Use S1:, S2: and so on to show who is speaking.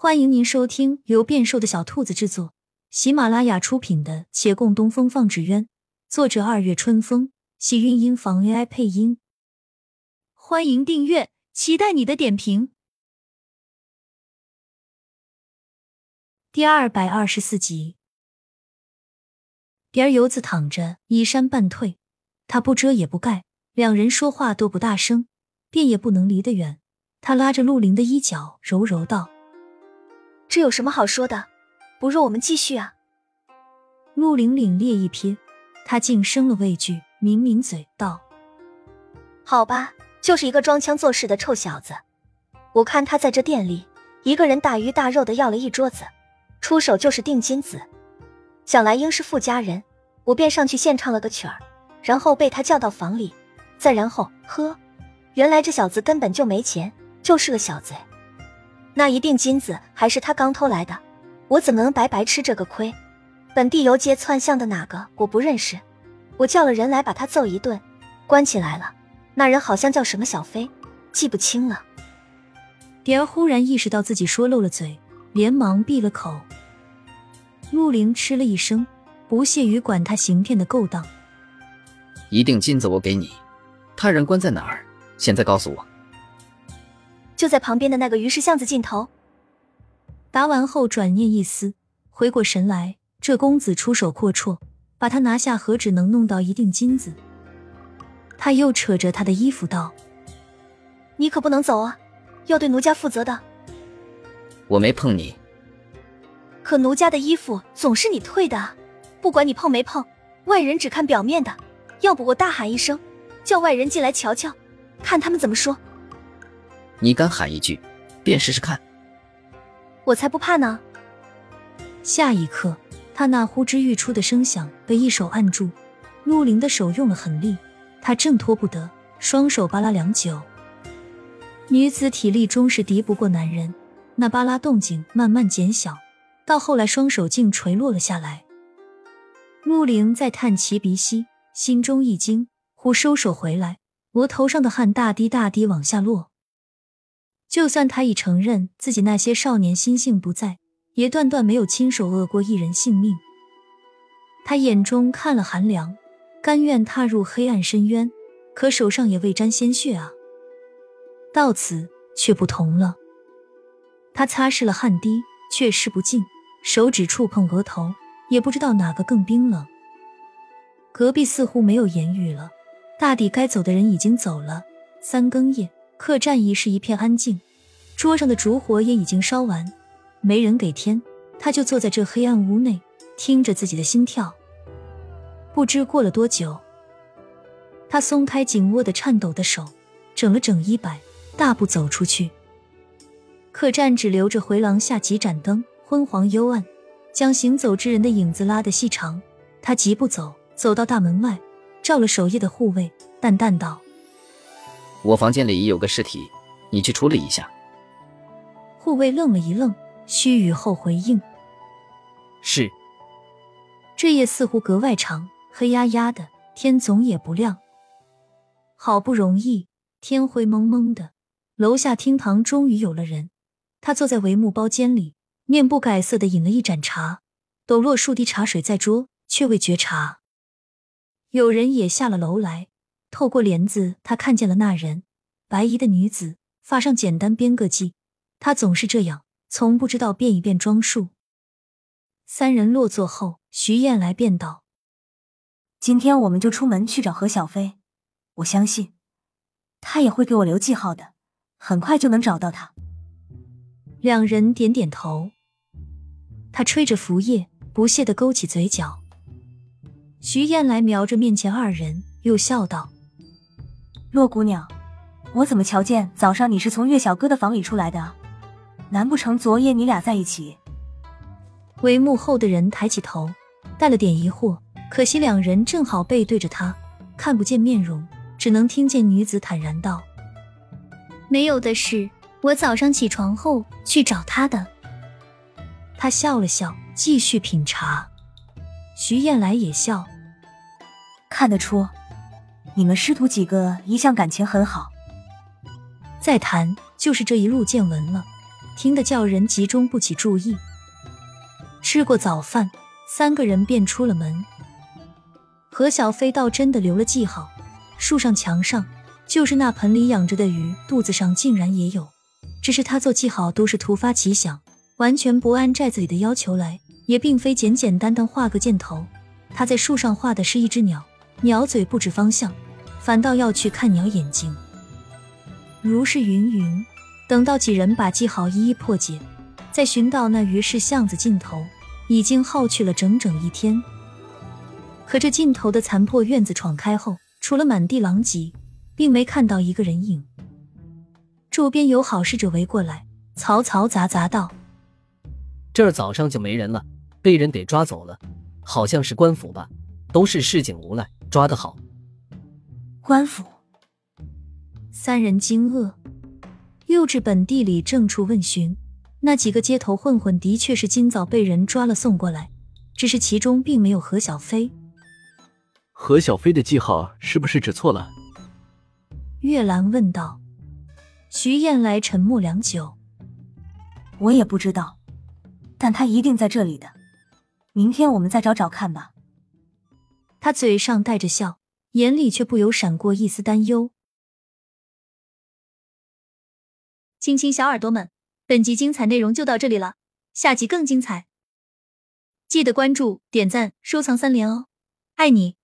S1: 欢迎您收听由变瘦的小兔子制作、喜马拉雅出品的《且共东风放纸鸢》，作者二月春风，喜韵音房 AI 配音。欢迎订阅，期待你的点评。第二百二十四集，点儿游子躺着，衣衫半退，他不遮也不盖，两人说话都不大声，便也不能离得远。他拉着陆林的衣角，柔柔道。
S2: 这有什么好说的？不如我们继续啊！
S1: 陆凌凛冽一瞥，他竟生了畏惧，抿抿嘴道：“
S2: 好吧，就是一个装腔作势的臭小子。我看他在这店里，一个人大鱼大肉的要了一桌子，出手就是定金子。想来应是富家人，我便上去献唱了个曲儿，然后被他叫到房里，再然后，呵，原来这小子根本就没钱，就是个小贼。”那一锭金子还是他刚偷来的，我怎么能白白吃这个亏？本地游街窜巷的哪个我不认识？我叫了人来把他揍一顿，关起来了。那人好像叫什么小飞，记不清了。
S1: 蝶儿忽然意识到自己说漏了嘴，连忙闭了口。陆凌吃了一声，不屑于管他行骗的勾当。
S3: 一锭金子我给你，他人关在哪儿？现在告诉我。
S2: 就在旁边的那个鱼市巷子尽头。
S1: 答完后，转念一思，回过神来，这公子出手阔绰，把他拿下，何止能弄到一锭金子？他又扯着他的衣服道：“
S2: 你可不能走啊，要对奴家负责的。”
S3: 我没碰你。
S2: 可奴家的衣服总是你退的，不管你碰没碰，外人只看表面的。要不我大喊一声，叫外人进来瞧瞧，看他们怎么说。
S3: 你敢喊一句，便试试看。
S2: 我才不怕呢！
S1: 下一刻，他那呼之欲出的声响被一手按住，陆林的手用了狠力，他挣脱不得，双手扒拉良久。女子体力终是敌不过男人，那扒拉动静慢慢减小，到后来双手竟垂落了下来。陆林在叹其鼻息，心中一惊，忽收手回来，额头上的汗大滴大滴往下落。就算他已承认自己那些少年心性不在，也断断没有亲手恶过一人性命。他眼中看了寒凉，甘愿踏入黑暗深渊，可手上也未沾鲜血啊。到此却不同了，他擦拭了汗滴，却湿不尽，手指触碰额头，也不知道哪个更冰冷。隔壁似乎没有言语了，大抵该走的人已经走了。三更夜。客栈已是一片安静，桌上的烛火也已经烧完，没人给添，他就坐在这黑暗屋内，听着自己的心跳。不知过了多久，他松开紧握的颤抖的手，整了整衣摆，大步走出去。客栈只留着回廊下几盏灯，昏黄幽暗，将行走之人的影子拉得细长。他疾步走，走到大门外，照了守夜的护卫，淡淡道。
S3: 我房间里有个尸体，你去处理一下。
S1: 护卫愣了一愣，须臾后回应：“
S3: 是。”
S1: 这夜似乎格外长，黑压压的，天总也不亮。好不容易天灰蒙蒙的，楼下厅堂终于有了人。他坐在帷幕包间里，面不改色的饮了一盏茶，抖落数滴茶水在桌，却未觉察有人也下了楼来。透过帘子，他看见了那人，白衣的女子，发上简单编个髻。她总是这样，从不知道变一变装束。三人落座后，徐燕来便道：“
S4: 今天我们就出门去找何小飞，我相信他也会给我留记号的，很快就能找到他。”
S1: 两人点点头。他吹着拂叶，不屑的勾起嘴角。徐燕来瞄着面前二人，又笑道。
S4: 洛姑娘，我怎么瞧见早上你是从岳小哥的房里出来的？难不成昨夜你俩在一起？
S1: 帷幕后的人抬起头，带了点疑惑。可惜两人正好背对着他，看不见面容，只能听见女子坦然道：“
S5: 没有的事，我早上起床后去找他的。”
S1: 他笑了笑，继续品茶。徐燕来也笑，
S4: 看得出。你们师徒几个一向感情很好，
S1: 再谈就是这一路见闻了。听得叫人集中不起注意。吃过早饭，三个人便出了门。何小飞倒真的留了记号，树上、墙上，就是那盆里养着的鱼，肚子上竟然也有。只是他做记号都是突发奇想，完全不按寨子里的要求来，也并非简简单单画个箭头。他在树上画的是一只鸟，鸟嘴不指方向，反倒要去看鸟眼睛。如是云云，等到几人把记号一一破解，再寻到那鱼市巷子尽头，已经耗去了整整一天。可这尽头的残破院子闯开后，除了满地狼藉，并没看到一个人影。周边有好事者围过来，嘈嘈杂杂道：“
S6: 这儿早上就没人了，被人给抓走了，好像是官府吧？都是市井无赖，抓得好。”
S4: 官府。
S1: 三人惊愕，又至本地里正处问询，那几个街头混混的确是今早被人抓了送过来，只是其中并没有何小飞。
S7: 何小飞的记号是不是指错了？
S1: 月兰问道。徐燕来沉默良久，
S4: 我也不知道，但他一定在这里的。明天我们再找找看吧。
S1: 他嘴上带着笑，眼里却不由闪过一丝担忧。
S5: 亲亲小耳朵们，本集精彩内容就到这里了，下集更精彩，记得关注、点赞、收藏三连哦，爱你！